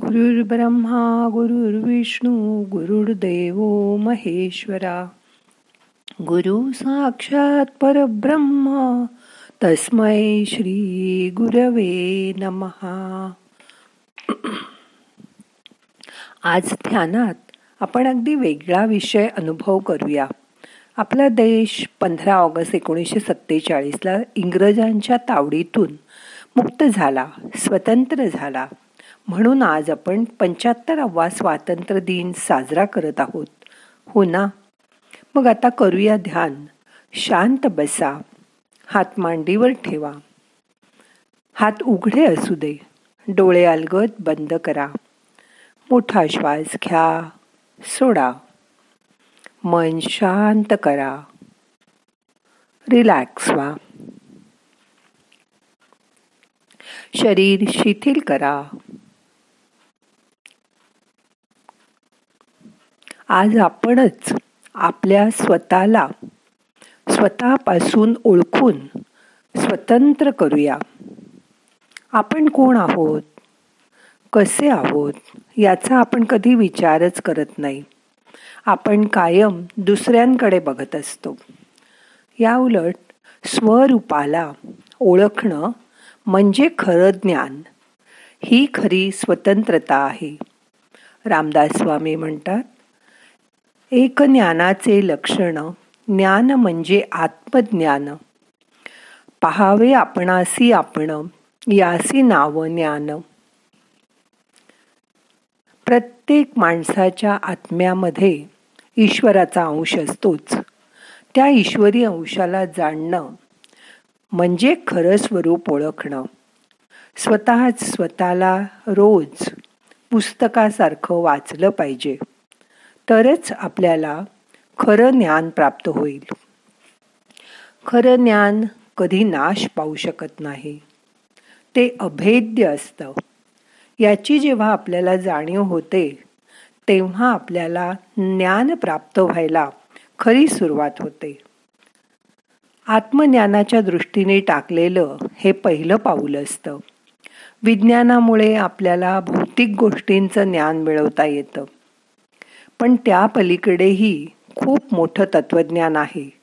गुरुर्ब्रह्मा गुरुर्विष्णू गुरुर्देव महेश्वरा. गुरु साक्षात परब्रह्म तस्मै श्री गुरवे नमहा आज ध्यानात आपण अगदी वेगळा विषय अनुभव करूया. आपला देश पंधरा ऑगस्ट एकोणीसशे सत्तेचाळीसला इंग्रजांच्या तावडीतून मुक्त झाला स्वतंत्र झाला. म्हणून आज आपण पंच्याहत्तरावा स्वातंत्र्य दिन साजरा करत आहोत. हो ना? मग आता करूया ध्यान. शांत बसा. हात मांडीवर ठेवा. हात उघडे असू दे. डोळे अलगद बंद करा. मोठा श्वास घ्या. सोडा. मन शांत करा. रिलॅक्स व्हा. शरीर शिथिल करा. आज आपणच आपल्या स्वतःला स्वतःपासून ओळखून स्वतंत्र करूया. आपण कोण आहोत? कसे आहोत? याचा आपण कधी विचारच करत नाही. आपण कायम दुसऱ्यांकडे बघत असतो. या उलट स्वरूपाला ओळखणं म्हणजे खरं ज्ञान. ही खरी स्वतंत्रता आहे. रामदास स्वामी म्हणतात एक ज्ञानाचे लक्षण. ज्ञान म्हणजे आत्मज्ञान. पहावे आपणासी आपण यासी नाव ज्ञान. प्रत्येक माणसाच्या आत्म्यामध्ये ईश्वराचा अंश असतोच. त्या ईश्वरी अंशाला जाणणं म्हणजे खरं स्वरूप ओळखणं. स्वतःच स्वतःला रोज पुस्तकासारखं वाचलं पाहिजे. तरच आपल्याला खरं ज्ञान प्राप्त होईल. खरं ज्ञान कधी नाश पाहू शकत नाही. ते अभेद्य असतं. याची जेव्हा आपल्याला जाणीव होते तेव्हा आपल्याला ज्ञान प्राप्त व्हायला खरी सुरुवात होते. आत्मज्ञानाच्या दृष्टीने टाकलेलं हे पहिलं पाऊल असतं. विज्ञानामुळे आपल्याला भौतिक गोष्टींचं ज्ञान मिळवता येतं. पण त्या पलीकडेही खूप मोठं तत्वज्ञान आहे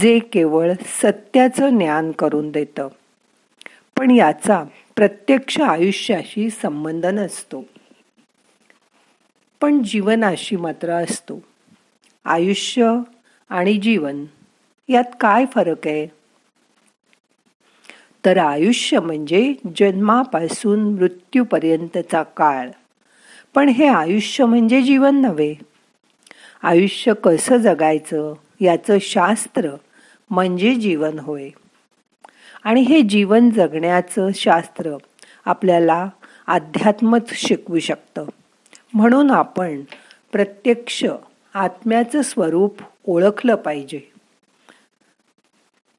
जे केवळ सत्याचं ज्ञान करून देतं. पण याचा प्रत्यक्ष आयुष्याशी संबंध नसतो. पण जीवनाशी मात्र असतो. आयुष्य आणि जीवन यात काय फरक आहे? तर आयुष्य म्हणजे जन्मापासून मृत्यूपर्यंतचा काळ. पण हे आयुष्य म्हणजे जीवन नव्हे. आयुष्य कसं जगायचं याचं शास्त्र म्हणजे जीवन होय. आणि हे जीवन जगण्याचं शास्त्र आपल्याला अध्यात्मच शिकवू शकतं. म्हणून आपण प्रत्यक्ष आत्म्याचं स्वरूप ओळखलं पाहिजे.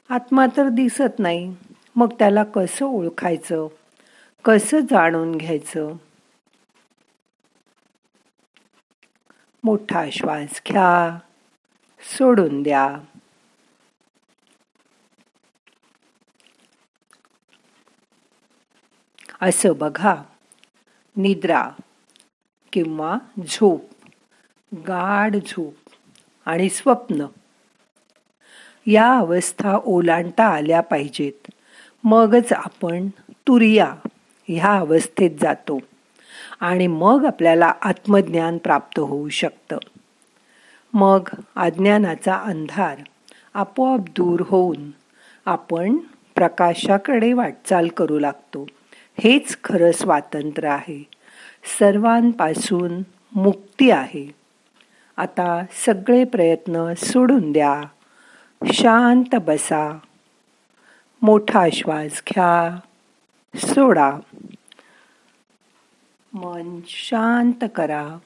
आत्मा तर दिसत नाही मग त्याला कसं ओळखायचं? कसं जाणून घ्यायचं? मोठा श्वास घ्या. सोडून द्या. असं बघा. निद्रा किंवा झोप. गाढ झोप आणि स्वप्न. या अवस्था ओलांडता आल्या पाहिजेत. मगच आपण तुरिया ह्या अवस्थेत जातो. आणि मग आपल्याला आत्मज्ञान प्राप्त होऊ शकतं. मग अज्ञानाचा अंधार आपोआप दूर होऊन आपण प्रकाशाकडे वाटचाल करू लागतो. हेच खरं स्वातंत्र्य आहे. सर्वांपासून मुक्ती आहे. आता सगळे प्रयत्न सोडून द्या. शांत बसा. मोठा श्वास घ्या. सोडा. मन शांत करा.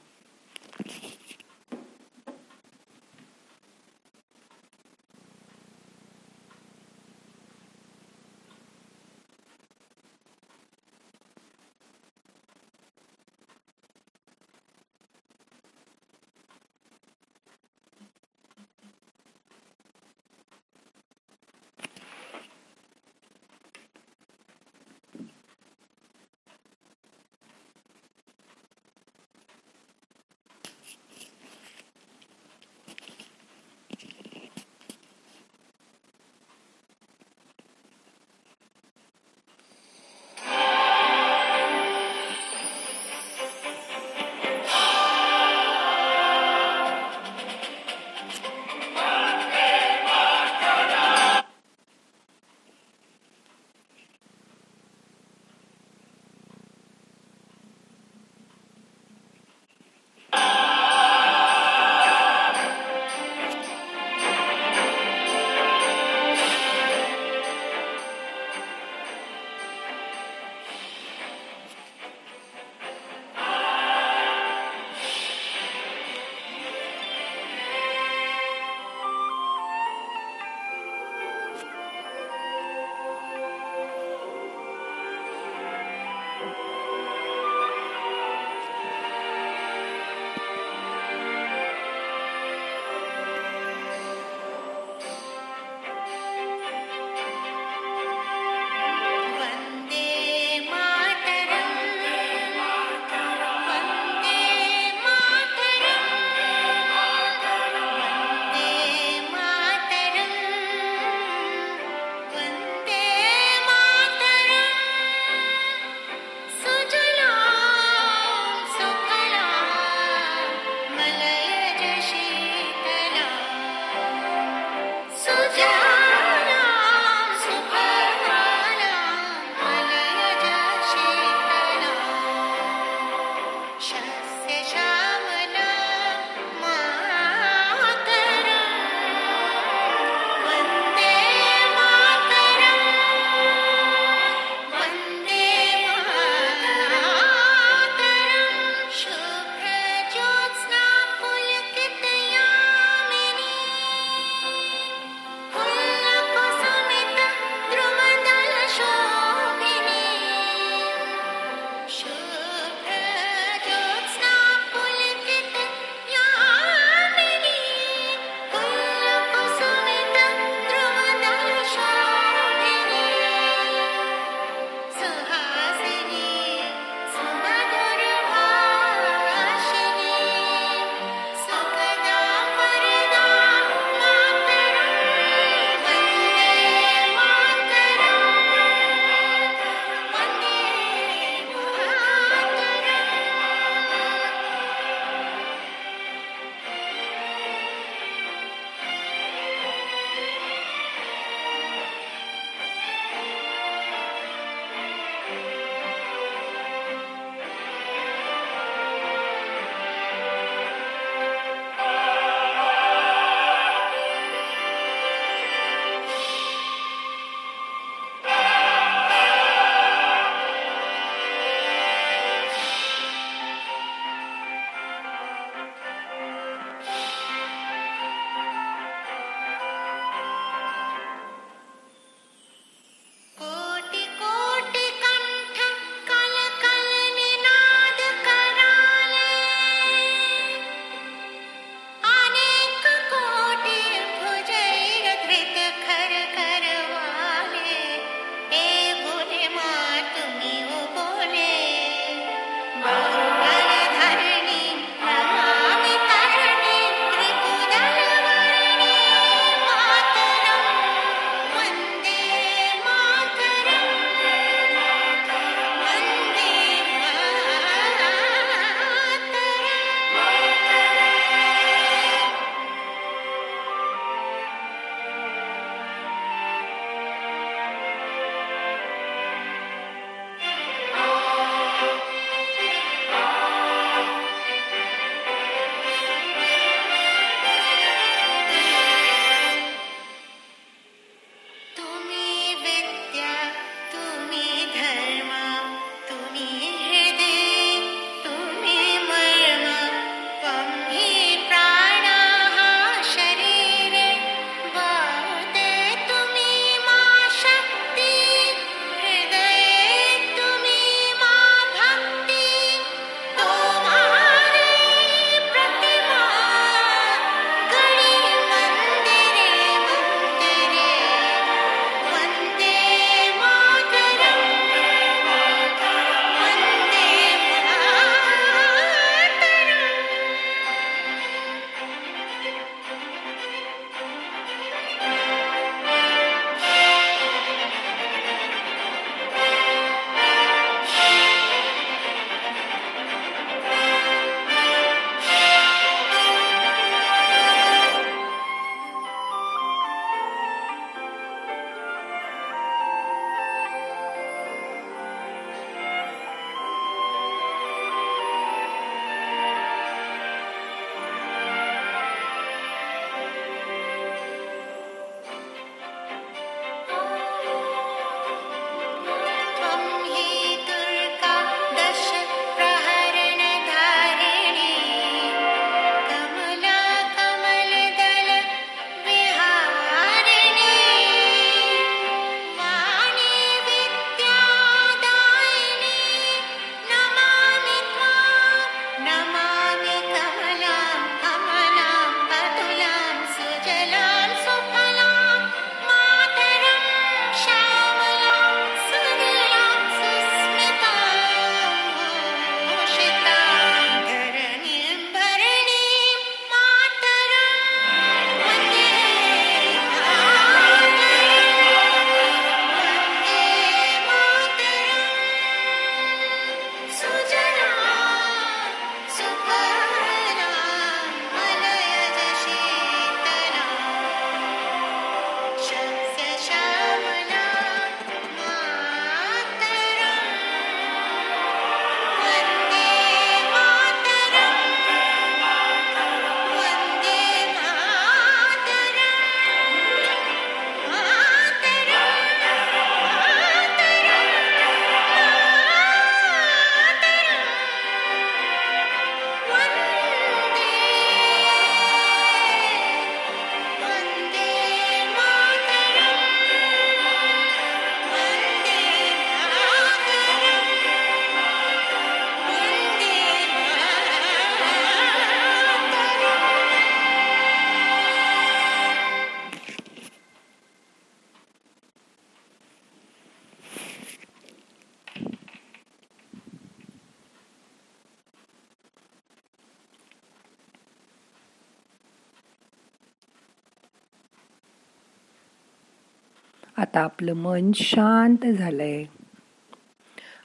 आता आपलं मन शांत झालंय.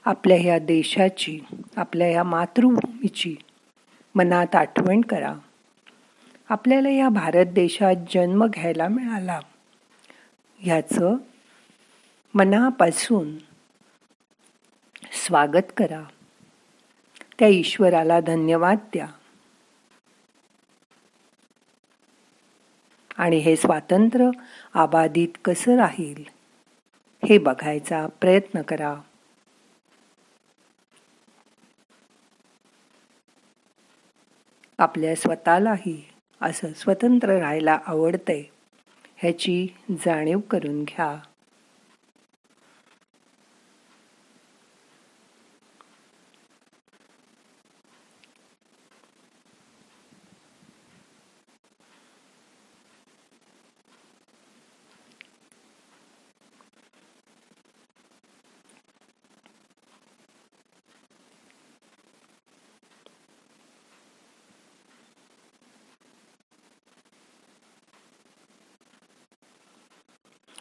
आपल्या ह्या देशाची आपल्या ह्या मातृभूमीची मनात आठवण करा. आपल्याला या भारत देशात जन्म घ्यायला मिळाला. ह्याचं मनापासून स्वागत करा. त्या ईश्वराला धन्यवाद द्या. आणि हे स्वातंत्र्य आबादित कसं राहील? हे बघायचा प्रयत्न करा. आपल्या स्वतःलाही असं स्वतंत्र राहायला आवडतंय. ह्याची जाणीव करून घ्या.